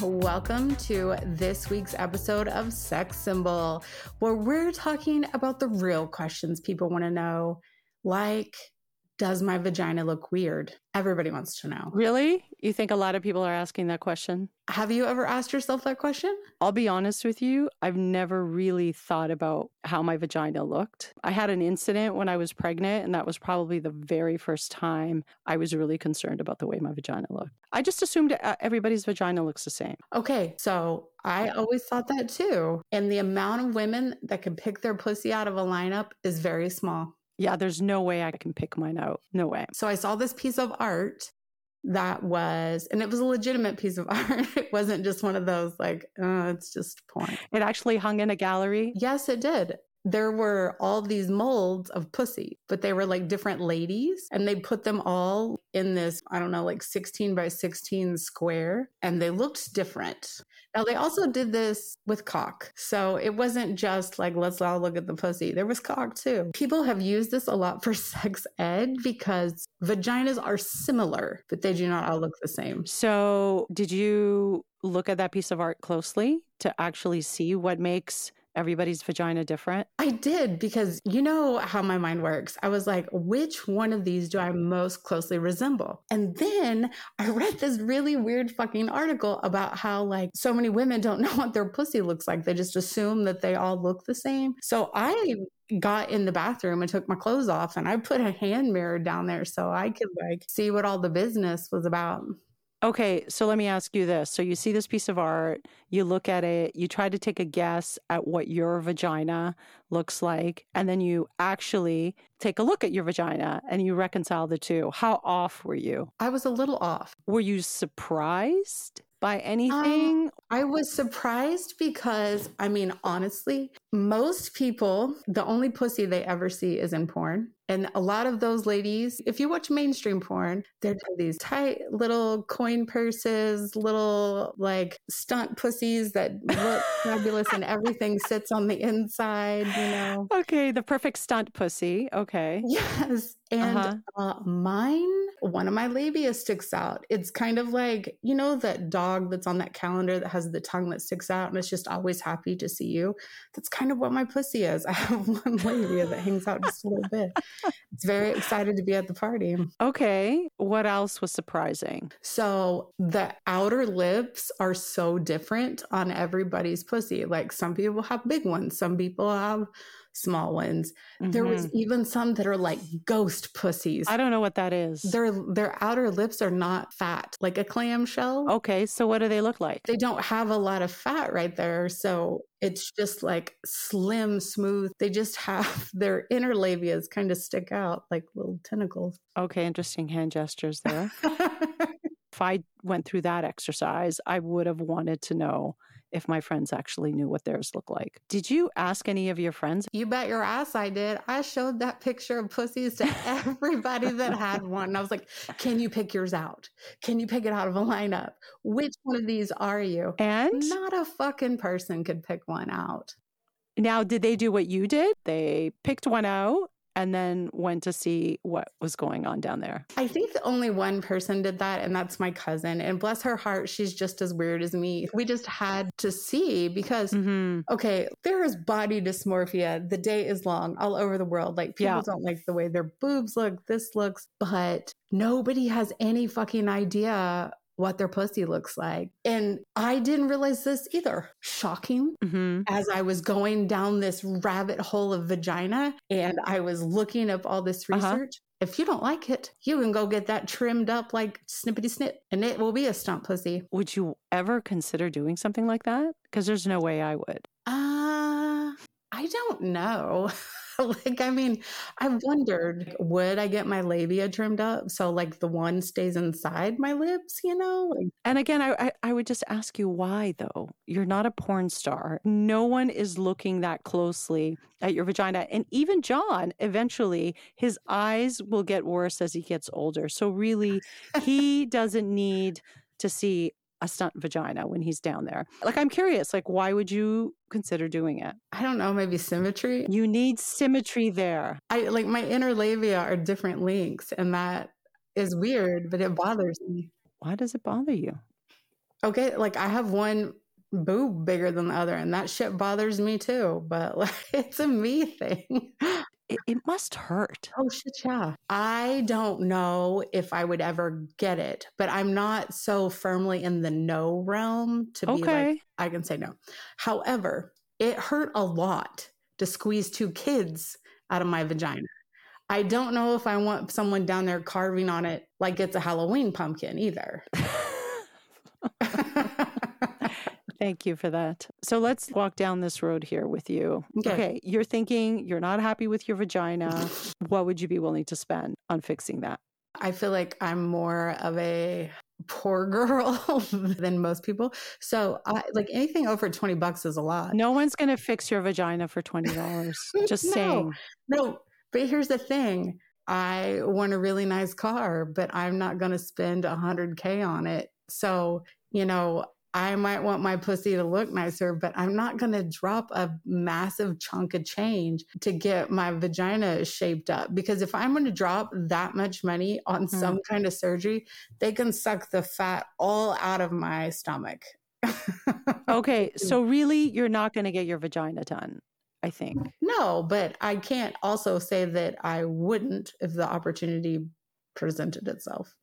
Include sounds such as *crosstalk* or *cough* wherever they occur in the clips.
Welcome to this week's episode of Sex Symbol, where we're talking about the real questions people want to know, like does my vagina look weird? Everybody wants to know. Really? You think a lot of people are asking that question? Have you ever asked yourself that question? I'll be honest with you, I've never really thought about how my vagina looked. I had an incident when I was pregnant, and that was probably the very first time I was really concerned about the way my vagina looked. I just assumed uh, everybody's vagina looks the same. Okay, so I always thought that too. And the amount of women that can pick their pussy out of a lineup is very small. Yeah, there's no way I can pick mine out. No way. So I saw this piece of art that was, and it was a legitimate piece of *laughs* art. It wasn't just one of those like, oh, it's just porn. It actually hung in a gallery. Yes, it did there were all these molds of pussy, but they were like different ladies and they put them all in this, I don't know, like 16 by 16 square and they looked different. Now they also did this with cock. So it wasn't just like, let's all look at the pussy. There was cock too. People have used this a lot for *laughs* sex ed because vaginas are similar, but they do not all look the same. So did you look at that piece of art closely to actually see what makes everybody's vagina different? I did because you know how my mind works. I was like, which one of these do I most closely resemble? And then I read this really weird fucking article about how like so many women don't *laughs* know what their pussy looks like. They just assume that they all look the same. So I got in the bathroom and took my clothes off and I put a hand mirror down there so I could like see what all the business was about. Okay, so let me ask you this. So you see this piece of art, you look at it, you try to take a guess at what your vagina looks like, and then you actually take a look at your vagina and you reconcile the two. How off were you? I was a little off. Were you surprised? By anything? Um, I was surprised because, I mean, honestly, most people, the only pussy they ever see is in porn. And a lot of those ladies, if you watch mainstream porn, they're these tight little coin purses, little like stunt pussies that look *laughs* fabulous and everything sits on the inside, you know. Okay, the perfect stunt pussy. Okay. Yes. And uh-huh. uh, mine, one of my labia sticks out. It's kind of like, you know, that dog that's on that calendar that has the tongue that sticks out and it's just always happy to see you. That's kind of what my pussy is. *laughs* I have one labia that hangs out just a little bit. It's very excited to be at the party. Okay. What else was surprising? So the outer lips are so different on everybody's pussy. Like some people have big ones, some people have small ones. Mm-hmm. There was mm-hmm. even some that are like ghost pussies. I don't know what that is. Their their outer lips are not fat, like a clamshell. Okay, so what do they look like? They don't have a lot of fat right there, so it's just like slim, smooth. They just have *laughs* their inner labias kind of stick out like little tentacles. Okay, interesting hand gestures there. *laughs* if I went through that exercise, I would have wanted to know if my friends actually knew what theirs looked like. Did you ask any of your friends? You bet your ass I did. I showed that picture of pussies to *laughs* everybody that had one. And I was like, can you pick yours out? Can you pick it out of a lineup? Which one of these are you? And not a fucking person could pick one out. Now, did they do what you did? They picked one out and then went to see what was going on down there. I think the only one person did that, and that's my cousin. And bless her heart, she's just as weird as me. We just had to see because, mm-hmm. okay, there is body dysmorphia. The day is long all over the world. Like people yeah. don't like the way their boobs look, this looks, but nobody has any fucking idea what their pussy looks like. And I didn't realize this either. Shocking. Mm-hmm. As I was going down this rabbit hole of vagina and I was looking up all this uh-huh. research. Uh-huh. If you don't like it, you can go get that trimmed up like snippety snip and it will be a stump pussy. Would you ever consider doing something like that? Because there's no way I would. Uh, I don't know. *laughs* *laughs* like, I mean, I wondered, would I get my labia trimmed up so like the one stays inside my lips, you know? Like, and again, I, I, I would just ask you why though. You're not a porn star. No one is looking that closely at your vagina. And even John, eventually, his eyes will get worse as he gets older. So really, he doesn't need to see a stunt vagina when he's down there. Like, I'm curious, like, why would you consider doing it? I don't know, maybe symmetry. You need symmetry there. I like my inner labia are different lengths, and that is weird, but it bothers me. Why does it bother you? Okay, like I have one boob bigger than the other, and that shit bothers me too. But *laughs* like, it's a me thing. It, it must hurt. Oh shit, yeah. I don't know if I would ever get it, but I'm not so firmly in the no realm to be like I can say no. However, it hurt a lot to squeeze two kids out of my vagina. I don't know if I want someone down there carving on it like it's a Halloween pumpkin either. *laughs* *laughs* *laughs* Thank you for that. So let's walk down this road here with you. Okay. okay. You're thinking you're not happy with your vagina. what would you be willing to spend on fixing that? I feel like I'm more of a poor *laughs* girl than most people. So, I, like anything over 20 bucks is a lot. No one's going to fix your vagina for $20. *laughs* Just no, saying. No, but here's the thing I want a really nice car, but I'm not going to spend 100K on it. So, you know, I might want my pussy to look nicer, but I'm not going to drop a massive chunk of change to get my vagina shaped up. Because if I'm going to drop that much money on mm-hmm. some kind of surgery, they can suck the fat all out of my stomach. *laughs* okay. So, really, you're not going to get your vagina done. I think. No, but I can't also say that I wouldn't if the opportunity presented itself.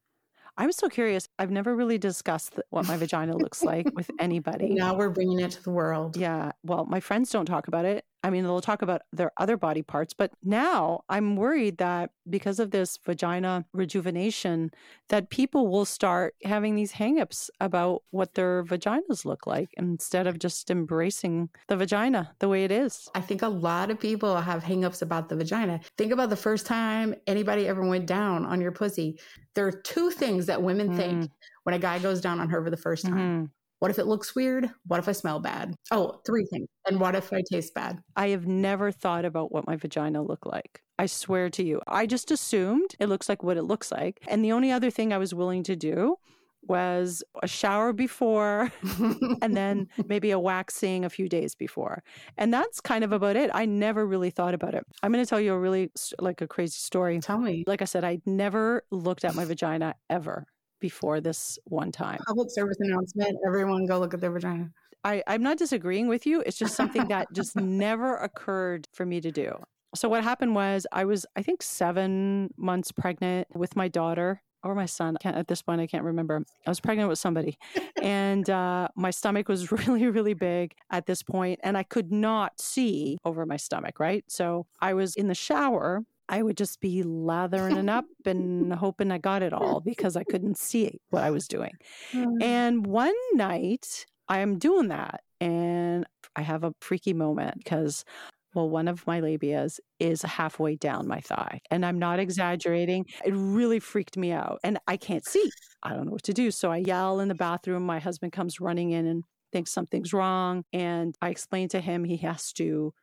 I was so curious. I've never really discussed what my vagina looks like with *laughs* anybody. Now we're bringing it to the world. Yeah. Well, my friends don't talk about it. I mean, they'll talk about their other body parts, but now I'm worried that because of this vagina rejuvenation, that people will start having these hangups about what their vaginas look like instead of just embracing the vagina the way it is. I think a lot of people have hangups about the vagina. Think about the first time anybody ever went down on your pussy. There are two things that women mm. think when a guy goes down on her for the first time. Mm-hmm. What if it looks weird? What if I smell bad? Oh, three things. And what if I taste bad? I have never thought about what my vagina looked like. I swear to you. I just assumed it looks like what it looks like. And the only other thing I was willing to do was a shower before *laughs* and then maybe a waxing a few days before. And that's kind of about it. I never really thought about it. I'm going to tell you a really like a crazy story. Tell me. Like I said, I never looked at my vagina ever before this one time. Public service announcement everyone go look at their vagina. I, I'm not disagreeing with you. It's just something that *laughs* just never occurred for me to do. So, what happened was I was, I think, seven months pregnant with my daughter or my son. at this point, I can't remember. I was pregnant with somebody, *laughs* and uh, my stomach was *laughs* really, really big at this point, and I could not see over my stomach. Right, so I was in the shower I would just be lathering it up and *laughs* hoping I got it all because I couldn't see what I was doing. Mm. And one night I'm doing that and I have a freaky moment because well, one of my labias is halfway down my thigh. And I'm not exaggerating. It really freaked me out. And I can't see. I don't know what to do. So I yell in the bathroom. My husband comes running in and thinks something's wrong. And I explain to him he has to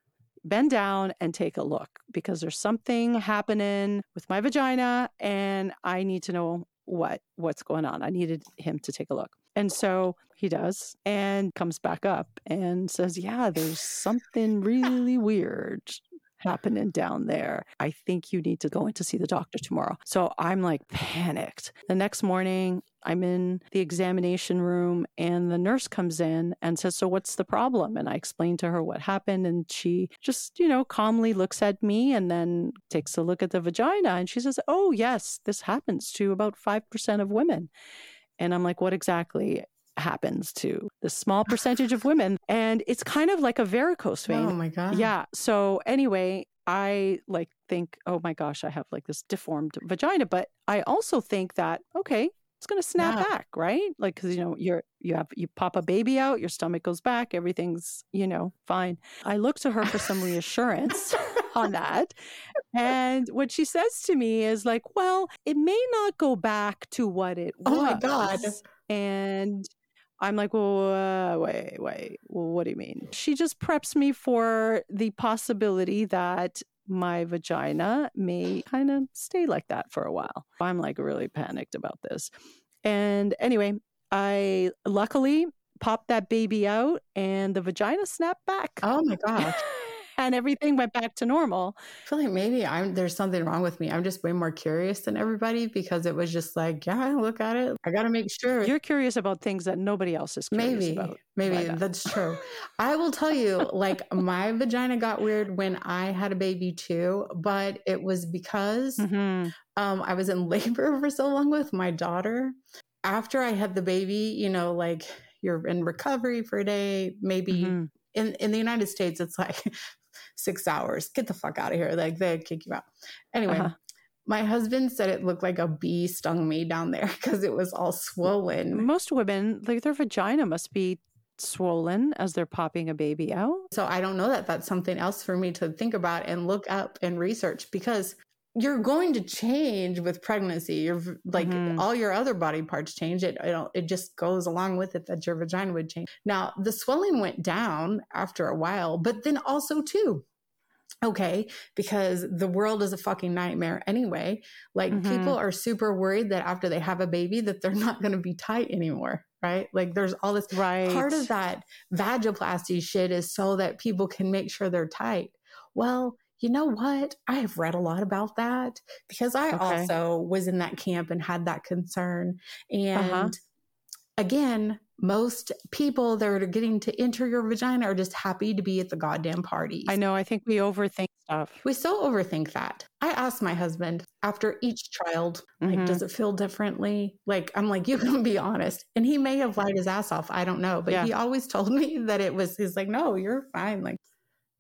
bend down and take a look because there's something happening with my vagina and I need to know what what's going on. I needed him to take a look. And so he does and comes back up and says, "Yeah, there's something really weird happening down there. I think you need to go in to see the doctor tomorrow. So I'm like panicked. The next morning, I'm in the examination room and the nurse comes in and says, So what's the problem? And I explain to her what happened. And she just, you know, calmly looks at me and then takes a look at the vagina. And she says, Oh, yes, this happens to about 5% of women. And I'm like, What exactly? happens to the small percentage of women. *laughs* And it's kind of like a varicose vein. Oh my God. Yeah. So anyway, I like think, oh my gosh, I have like this deformed vagina. But I also think that, okay, it's going to snap yeah. back, right? Like, cause you know, you're, you have, you pop a baby out, your stomach goes back, everything's, you know, fine. I look to her for some reassurance on *laughs* that. And what she says to me is like, well, it may not go back to what it was. Oh my God. And I'm like, well, uh, wait, wait, well, what do you mean? She just preps me for the possibility that my vagina may kind of stay like that for a while. I'm like really panicked about this. And anyway, I luckily popped that baby out and the vagina snapped back. Oh my gosh. And everything went back to normal. I feel like maybe I'm there's something wrong with me. I'm just way more curious than everybody because it was just like, yeah, I look at it. I got to make sure. You're curious about things that nobody else is curious maybe, about. Maybe that's true. *laughs* I will tell you, like my vagina got weird when I had a baby too, but it was because mm-hmm. um, I was in *laughs* labor for so long with my daughter. After I had the baby, you know, like you're in recovery for a day, maybe mm-hmm. in in the United States, it's like *laughs* six hours. Get the fuck out of here! Like they kick you out. Anyway. Uh-huh. My husband said it looked like a bee stung me down there *laughs* because it was all swollen. Most women, like their vagina must be swollen as they're popping a baby out. So I don't know that that's something else for me to think about and look up and research because you're going to change with pregnancy. You're like mm-hmm. all your other body parts change. It, it it just goes along with it that your vagina would change. Now the swelling went down after a while, but then also too. Okay, because the world is a fucking nightmare anyway. Like mm-hmm. people are super worried that after they have a baby that they're not going to be tight anymore, right? Like there's all this right. part of that vaginoplasty shit is so that people can make sure they're tight. Well, you know what? I have read a lot about that because I okay. also was in that camp and had that concern. Uh-huh. And uh-huh. again, most people that are getting to enter your vagina are just happy to be at the goddamn party. I know. I think we overthink stuff. We so overthink that. I asked my husband after each child, like, mm-hmm. does it feel differently? Like, I'm like, you can be honest. And he may have lied his ass off. I don't know. But yeah. he always told *laughs* me that it was, he's like, no, you're fine. Like,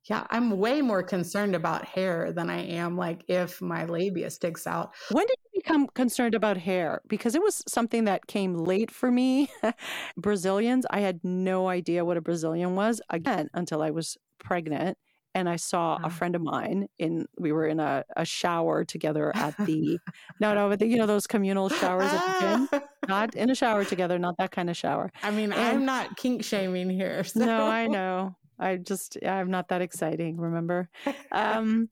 yeah, I'm way more concerned about hair than I am like if my labia sticks out. When did you become concerned about hair? Because it was something that came late for me. *laughs* Brazilians, I had no idea what a Brazilian was again until I was pregnant. And I saw a friend of mine in, we were in a, a shower together at the, *laughs* no, no, but the, you know, those communal showers at the gym, *laughs* not in a shower together, not that kind of shower. I mean, and, I'm not kink shaming here. So. No, I know. I just I'm not that exciting, remember? *laughs* Um,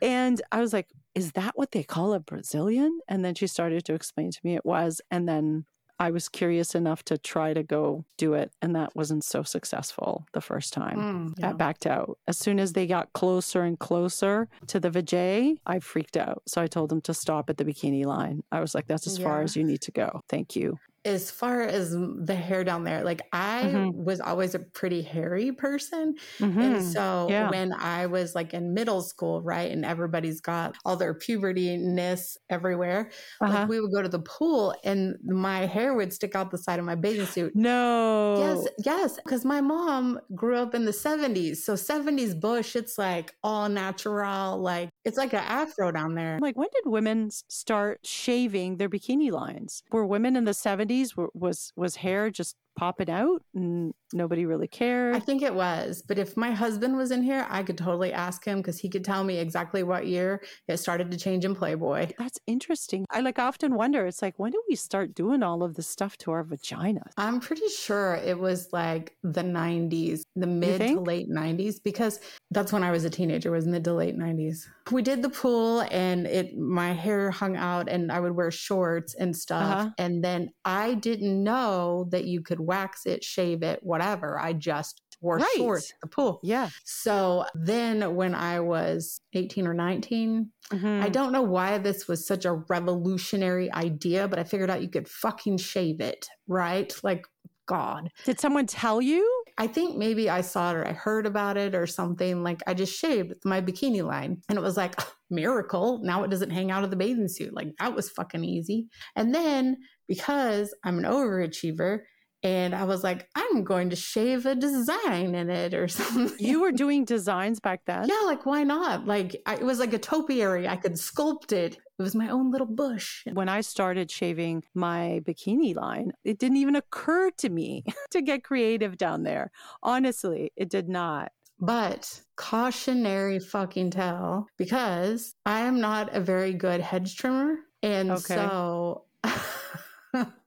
and I was like, is that what they call a Brazilian? And then she started to explain to me it was. And then I was curious enough to try to go do it, and that wasn't so successful the first time. Mm, yeah. I backed out. As soon as they got closer and closer to the vajay, I freaked out. So I told them to stop at the bikini line. I was like, that's as yeah. far as you need to go. Thank you as far as the hair down there, like I mm-hmm. was always a pretty hairy person. Mm-hmm. And so yeah. when I was like in middle school, right, and everybody's got all their puberty-ness everywhere, uh-huh. like we would go to the pool and my hair would stick out the side of my bathing suit. No. Yes, yes. Because my mom grew up in the 70s. So 70s bush, it's like all natural, like it's like an afro down there. Like when did women start shaving their bikini lines? Were women in the 70s? 70s was was hair just popping out and nobody really cared. I think it was. But if my husband was in here, I could totally ask him because he could tell me exactly what year it started to change in Playboy. That's interesting. I like often wonder, it's like, when did we start doing all of this stuff to our vaginas? I'm pretty sure it was like the 90s, the mid to late 90s, because that's when I was a teenager, was mid to late 90s. We did the pool and it my hair hung out and I would wear shorts and stuff. Uh-huh. And then I didn't know that you could wax it, shave it, whatever. I just wore right. shorts at the pool. Yeah. So then when I was 18 or 19, mm-hmm. I don't know why this was such a revolutionary idea, but I figured out you could fucking shave it, right? Like, God. Did someone tell you? I think maybe I saw it or I heard about it or something. Like I just shaved my bikini line and it was like, oh, miracle. Now it doesn't hang out of the bathing suit. Like that was fucking easy. And then because I'm an overachiever, and I was like, I'm going to shave a design in it or *laughs* something. You were doing designs back then? Yeah, like why not? Like I, it was like a topiary. I could sculpt it. It was my own little bush. When I started shaving my bikini line, it didn't even occur to me *laughs* to get creative down there. Honestly, it did not. But cautionary fucking tell because I am not a very good hedge trimmer. And okay. so *laughs*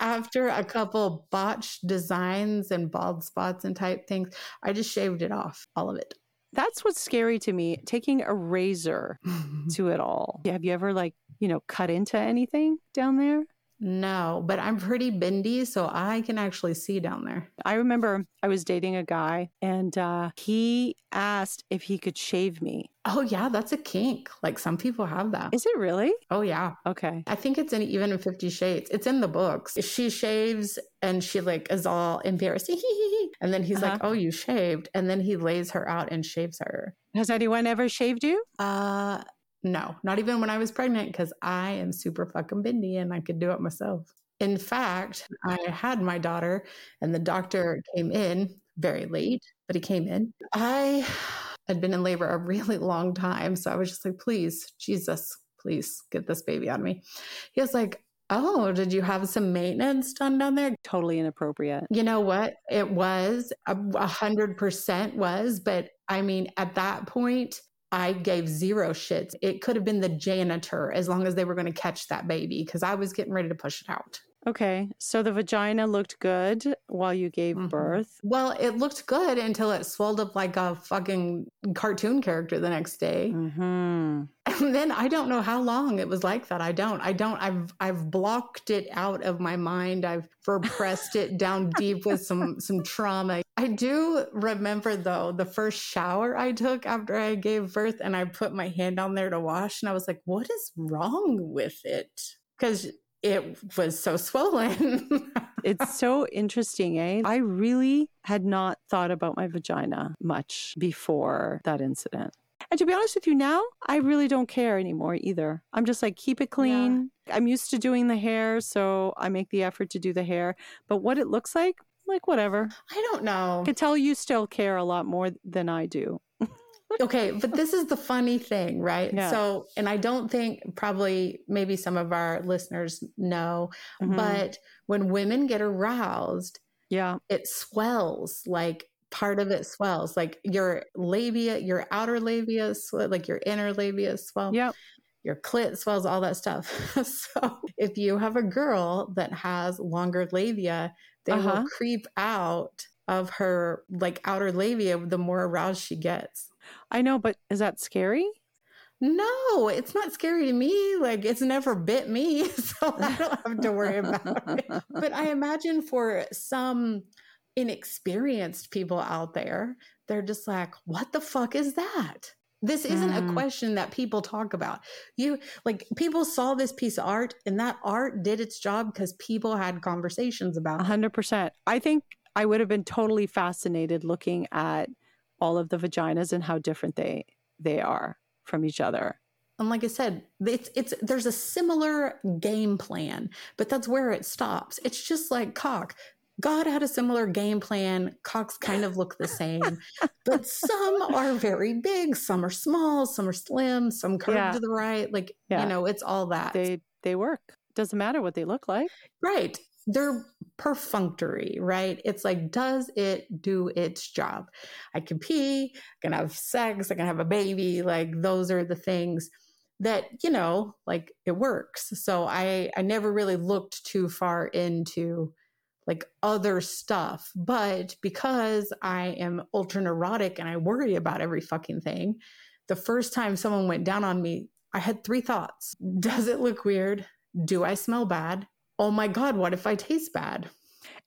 after a couple botched designs and bald spots and type things, I just shaved it off, all of it. That's what's scary to me, taking a razor *laughs* to it all. Have you ever like, you know, cut into anything down there? No, but I'm pretty bendy, so I can actually see down there. I remember I was dating a guy and uh, he asked if he could shave me. Oh, yeah, that's a kink. Like some people have that. Is it really? Oh, yeah. Okay. I think it's in even in Fifty Shades. It's in the books. She shaves and she like is all embarrassed. *laughs* and then he's uh-huh. like, Oh, you shaved. And then he lays her out and shaves her. Has anyone ever shaved you? Uh, no, not even when I was pregnant because I am super fucking bendy and I could do it myself. In fact, I had my daughter and the doctor came in very late, but he came in. I had been in labor a really long time. So I was just like, please, Jesus, please get this baby on me. He was like, Oh, did you have some maintenance done down there? Totally inappropriate. You know what? It was a hundred percent was, but I mean, at that point, I gave zero shits. It could have been the janitor as long as they were going to catch that baby because I was getting ready to push it out. Okay. So the vagina looked good while you gave mm-hmm. birth. Well, it looked good until it swelled up like a fucking cartoon character the next day. Mm-hmm. And then I don't know how long it was like that. I don't. I don't. I've I've blocked it out of my mind. I've repressed it down deep with some some trauma. I do remember though the first shower I took after I gave birth and I put my hand on there to wash and I was like, what is wrong with it? Because it was so swollen. *laughs* it's so interesting, eh? I really had not thought about my vagina much before that incident. And to be honest with you now, I really don't care anymore either. I'm just like, keep it clean. Yeah. I'm used to doing the hair, so I make the effort to do the hair. But what it looks like, like whatever. I don't know. I can tell you still care a lot more than I do *laughs* okay, but this is the funny thing, right? Yeah. So, and I don't think probably maybe some of our listeners know, mm-hmm. but when women get aroused, yeah, it swells like part of it swells like your labia your outer labia swell like your inner labia swell yep your clit swells all that stuff *laughs* so if you have a girl that has longer labia they uh-huh. will creep out of her like outer labia the more aroused she gets I know, but is that scary? No, it's not scary to me. Like it's never bit me, *laughs* so I don't have to worry about it. But I imagine for some inexperienced people out there, they're just like, what the fuck is that? This isn't mm. a question that people talk about. You like people saw this piece of art and that art did its job because people had conversations about 100%. I think I would have been totally fascinated looking at all of the vaginas and how different they they are from each other. And like I said, it's it's there's a similar game plan, but that's where it stops. It's just like cock. God had a similar game plan. Cocks kind of look the same, but *laughs* some are very big, some are small, some are slim, some curve yeah. to the right. Like yeah. you know, it's all that. They they work. Doesn't matter what they look like. Right they're perfunctory, right? It's like, does it do its job? I can pee, I can have sex, I can have a baby. Like, those are the things that, you know, like it works. So I, I never really looked too far into like other stuff. But because I am ultra neurotic and I worry about every fucking thing, the first time someone went down on me, I had three thoughts. *laughs* Does it look weird? Do I smell bad? oh my God, what if I taste bad?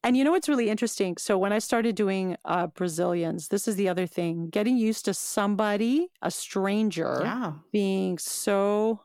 And you know what's really interesting? So when I started doing uh, Brazilians, this is the other thing: getting used to somebody, a stranger, yeah. being so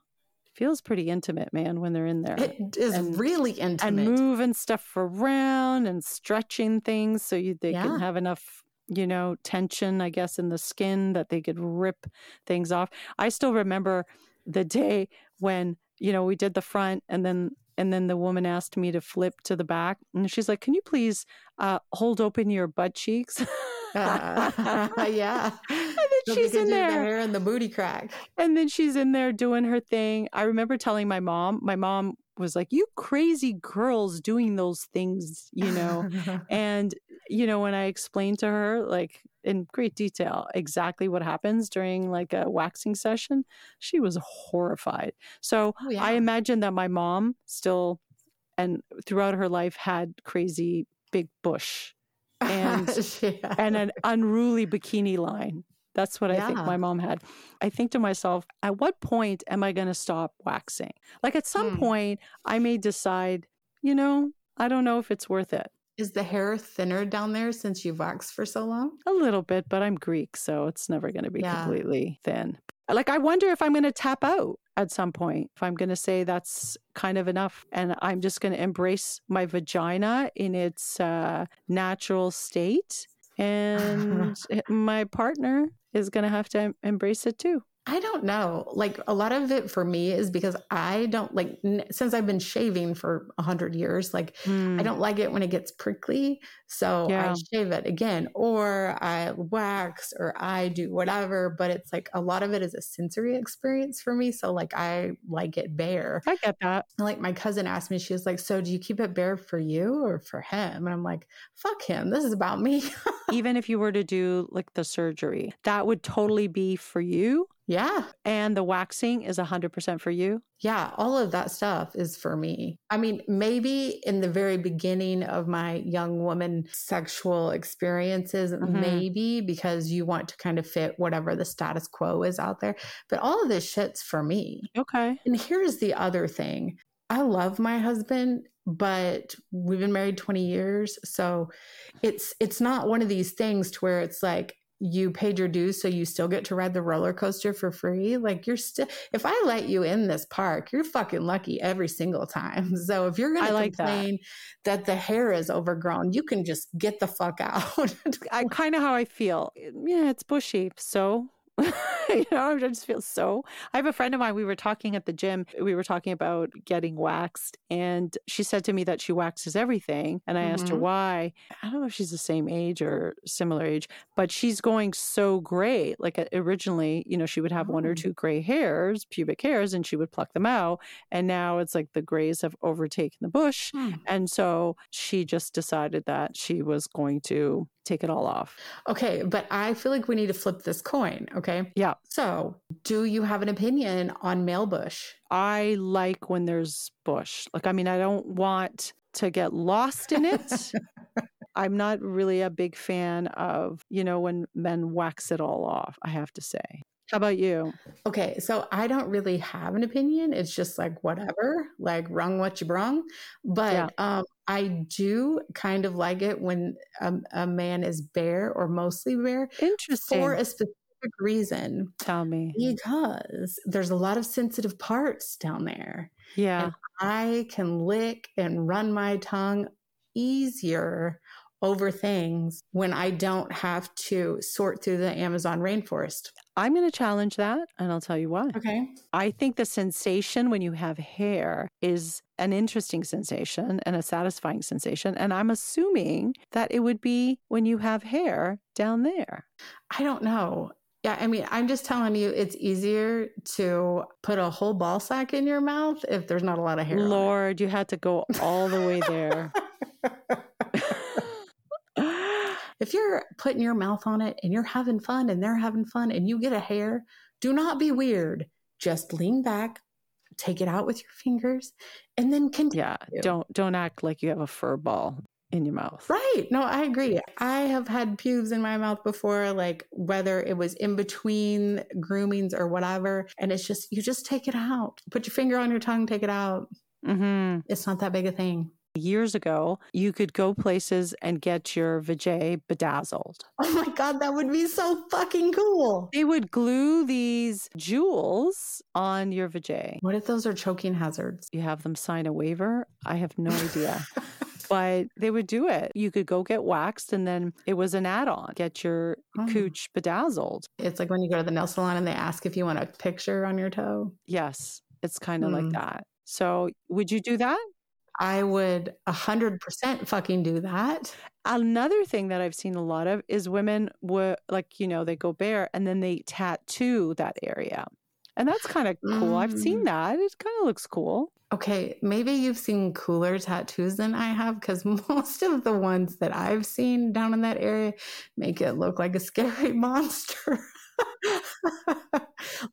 feels pretty intimate, man. When they're in there, it is and, really intimate, and moving stuff around and stretching things so you, they yeah. can have enough, you know, tension, I guess, in the skin that they could rip things off. I still remember the day when you know we did the front and then and then the woman asked me to flip to the back and she's like can you please uh, hold open your butt cheeks *laughs* *laughs* yeah *laughs* and then she's in there the hair and the booty crack and then she's in there doing her thing i remember telling my mom my mom was like you crazy girls doing those things you know *laughs* and you know when i explained to her like in great detail exactly what happens during like a waxing session, she was horrified. So oh, yeah. I imagine that my mom still and throughout her life had crazy big bush and *laughs* yeah. and an unruly bikini line. That's what yeah. I think my mom had. I think to myself, at what point am I going to stop waxing? Like at some hmm. point, I may decide you know, I don't know if it's worth it. Is the hair thinner down there since you've waxed for so long? A little bit, but I'm Greek, so it's never going to be yeah. completely thin. Like, I wonder if I'm going to tap out at some point, if I'm going to say that's kind of enough and I'm just going to embrace my vagina in its uh, natural state. *laughs* And my partner is going to have to embrace it too. I don't know. Like a lot of it for me is because I don't like n- since I've been shaving for a hundred years. Like mm. I don't like it when it gets prickly, so yeah. I shave it again, or I wax, or I do whatever. But it's like a lot of it is a sensory experience for me. So like I like it bare. I get that. Like my cousin asked me, she was like, "So do you keep it bare for you or for him?" And I'm like, "Fuck him. This is about me." Even if you were to do like the surgery, that would totally be for you yeah. And the waxing is 100% for you? Yeah, all of that stuff is for me. I mean, maybe in the very beginning of my young woman sexual experiences, mm-hmm. maybe because you want to kind of fit whatever the status quo is out there. But all of this shit's for me. Okay. And here's the other thing I love my husband but we've been married 20 years so it's it's not one of these things to where it's like you paid your dues so you still get to ride the roller coaster for free like you're still if i let you in this park you're fucking lucky every single time. *laughs* So if you're gonna like complain that. that the hair is overgrown you can just get the fuck *laughs* out. I kind of how i feel. Yeah it's bushy so *laughs* you know, I just feel so. I have a friend of mine. We were talking at the gym. We were talking about getting waxed, and she said to me that she waxes everything. And I mm-hmm. asked her mm-hmm. why. I don't know if she's the same age or similar age, but she's going so gray. Like uh, originally, you know, she would have one or mm. two gray hairs, pubic hairs, and she would pluck them out. And now it's like the grays have overtaken the bush. Hmm. And so she just decided that she was going to take it all off. Okay, but I feel like we need to flip this coin. Okay. Yeah. So, do you have an opinion on male bush? I like when there's bush. Like, I mean, I don't want to get lost in it. *laughs* I'm not really a big fan of, you know, when men wax it all off, I have to say. How about you? Okay, so I don't really have an opinion. It's just like whatever, like wrong what you brung. But yeah. um, I do kind of like it when a, a, man is bare or mostly bare. Interesting. For a specific reason. Tell me. Because there's a lot of sensitive parts down there. Yeah. I can lick and run my tongue easier over things when I don't have to sort through the Amazon rainforest. I'm going to challenge that and I'll tell you why. Okay. I think the sensation when you have hair is an interesting sensation and a satisfying sensation. And I'm assuming that it would be when you have hair down there. I don't know. Yeah, I mean, I'm just telling you, it's easier to put a whole ball sack in your mouth if there's not a lot of hair. Lord, you had to go all the way there. *laughs* if you're putting your mouth on it and you're having fun and they're having fun and you get a hair, do not be weird. Just lean back, take it out with your fingers, and then continue. Yeah, don't don't act like you have a fur ball in your mouth. Right. No, I agree. I have had pubes in my mouth before, like whether it was in between groomings or whatever. And it's just, you just take it out. Put your finger on your tongue, take it out. Mm-hmm. It's not that big a thing. Years ago, you could go places and get your vajay bedazzled. *laughs* Oh my God, that would be so fucking cool. They would glue these jewels on your vajay. What if those are choking hazards? You have them sign a waiver? I have no idea. *laughs* but they would do it. You could go get waxed and then it was an add on, get your oh. cooch bedazzled. It's like when you go to the nail salon and they ask if you want a picture on your toe. Yes, it's kind of mm. like that. So, would you do that? I would 100% fucking do that. Another thing that I've seen a lot of is women were like, you know, they go bare and then they tattoo that area. And that's kind of cool. Mm. I've seen mm. that. It kind of looks cool. Okay, maybe you've seen cooler tattoos than I have because *laughs* most of the ones that I've seen down in that area make it look like a scary *laughs* monster. *laughs*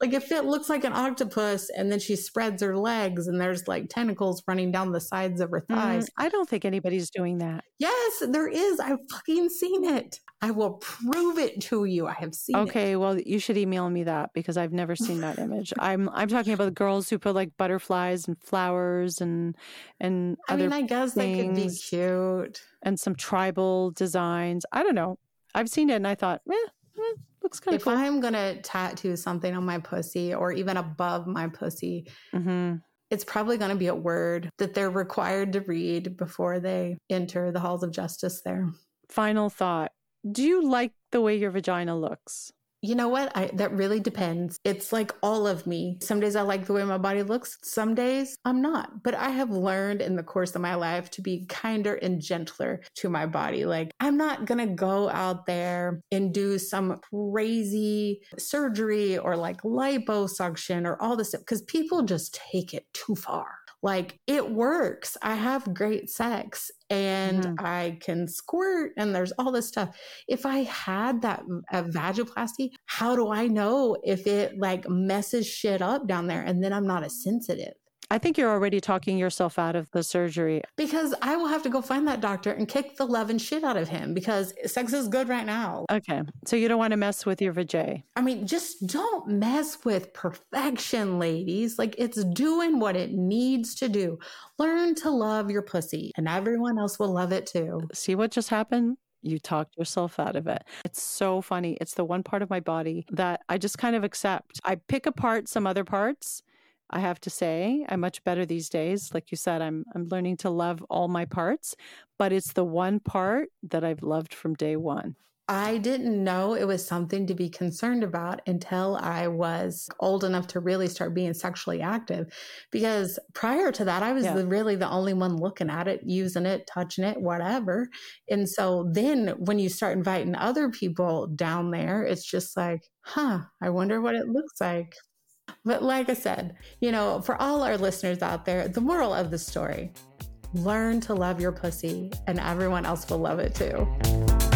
like if it looks like an octopus and then she spreads her legs and there's like tentacles running down the sides of her thighs. Mm, I don't think anybody's doing that. Yes, there is. I've fucking seen it. I will prove it to you. I have seen it. okay, it. well, you should email me that because I've never seen that image. *laughs* I'm I'm talking about the girls who put like butterflies and flowers and and I mean, I guess they could be cute. and some tribal designs. I don't know. I've seen it and I thought, eh, eh, looks kind of If cool. I'm gonna tattoo something on my pussy or even above my pussy, hmm it's probably gonna be a word that they're required to read before they enter the halls of justice there. Final thought. Do you like the way your vagina looks? You know what? I, that really depends. It's like all of me. Some days I like the way my body looks. Some days I'm not. But I have learned in the course of my life to be kinder and gentler to my body. Like I'm not going to go out there and do some crazy surgery or like liposuction or all this stuff because people just take it too far. Like it works. I have great sex and. I can squirt and there's all this stuff. If I had that a vaginoplasty, how do I know if it like messes shit up down there and then I'm not as sensitive? I think you're already talking yourself out of the surgery. Because I will have to go find that doctor and kick the love and shit out of him because sex is good right now. Okay. So you don't want to mess with your vajay. I mean, just don't mess with perfection, ladies. Like it's doing what it needs to do. Learn to love your pussy, and everyone else will love it too. See what just happened? You talked yourself out of it. It's so funny. It's the one part of my body that I just kind of accept. I pick apart some other parts. I have to say, I'm much better these days. Like you said, I'm I'm learning to love all my parts, but it's the one part that I've loved from day one. I didn't know it was something to be concerned about until I was old enough to really start being sexually active. Because prior to that, I was Yeah. the, really the only one looking at it, using it, touching it, whatever. And so then when you start inviting other people down there, it's just like, huh, I wonder what it looks like. But like I said, you know, for all our listeners out there, the moral of the story learn to love your pussy, and everyone else will love it too.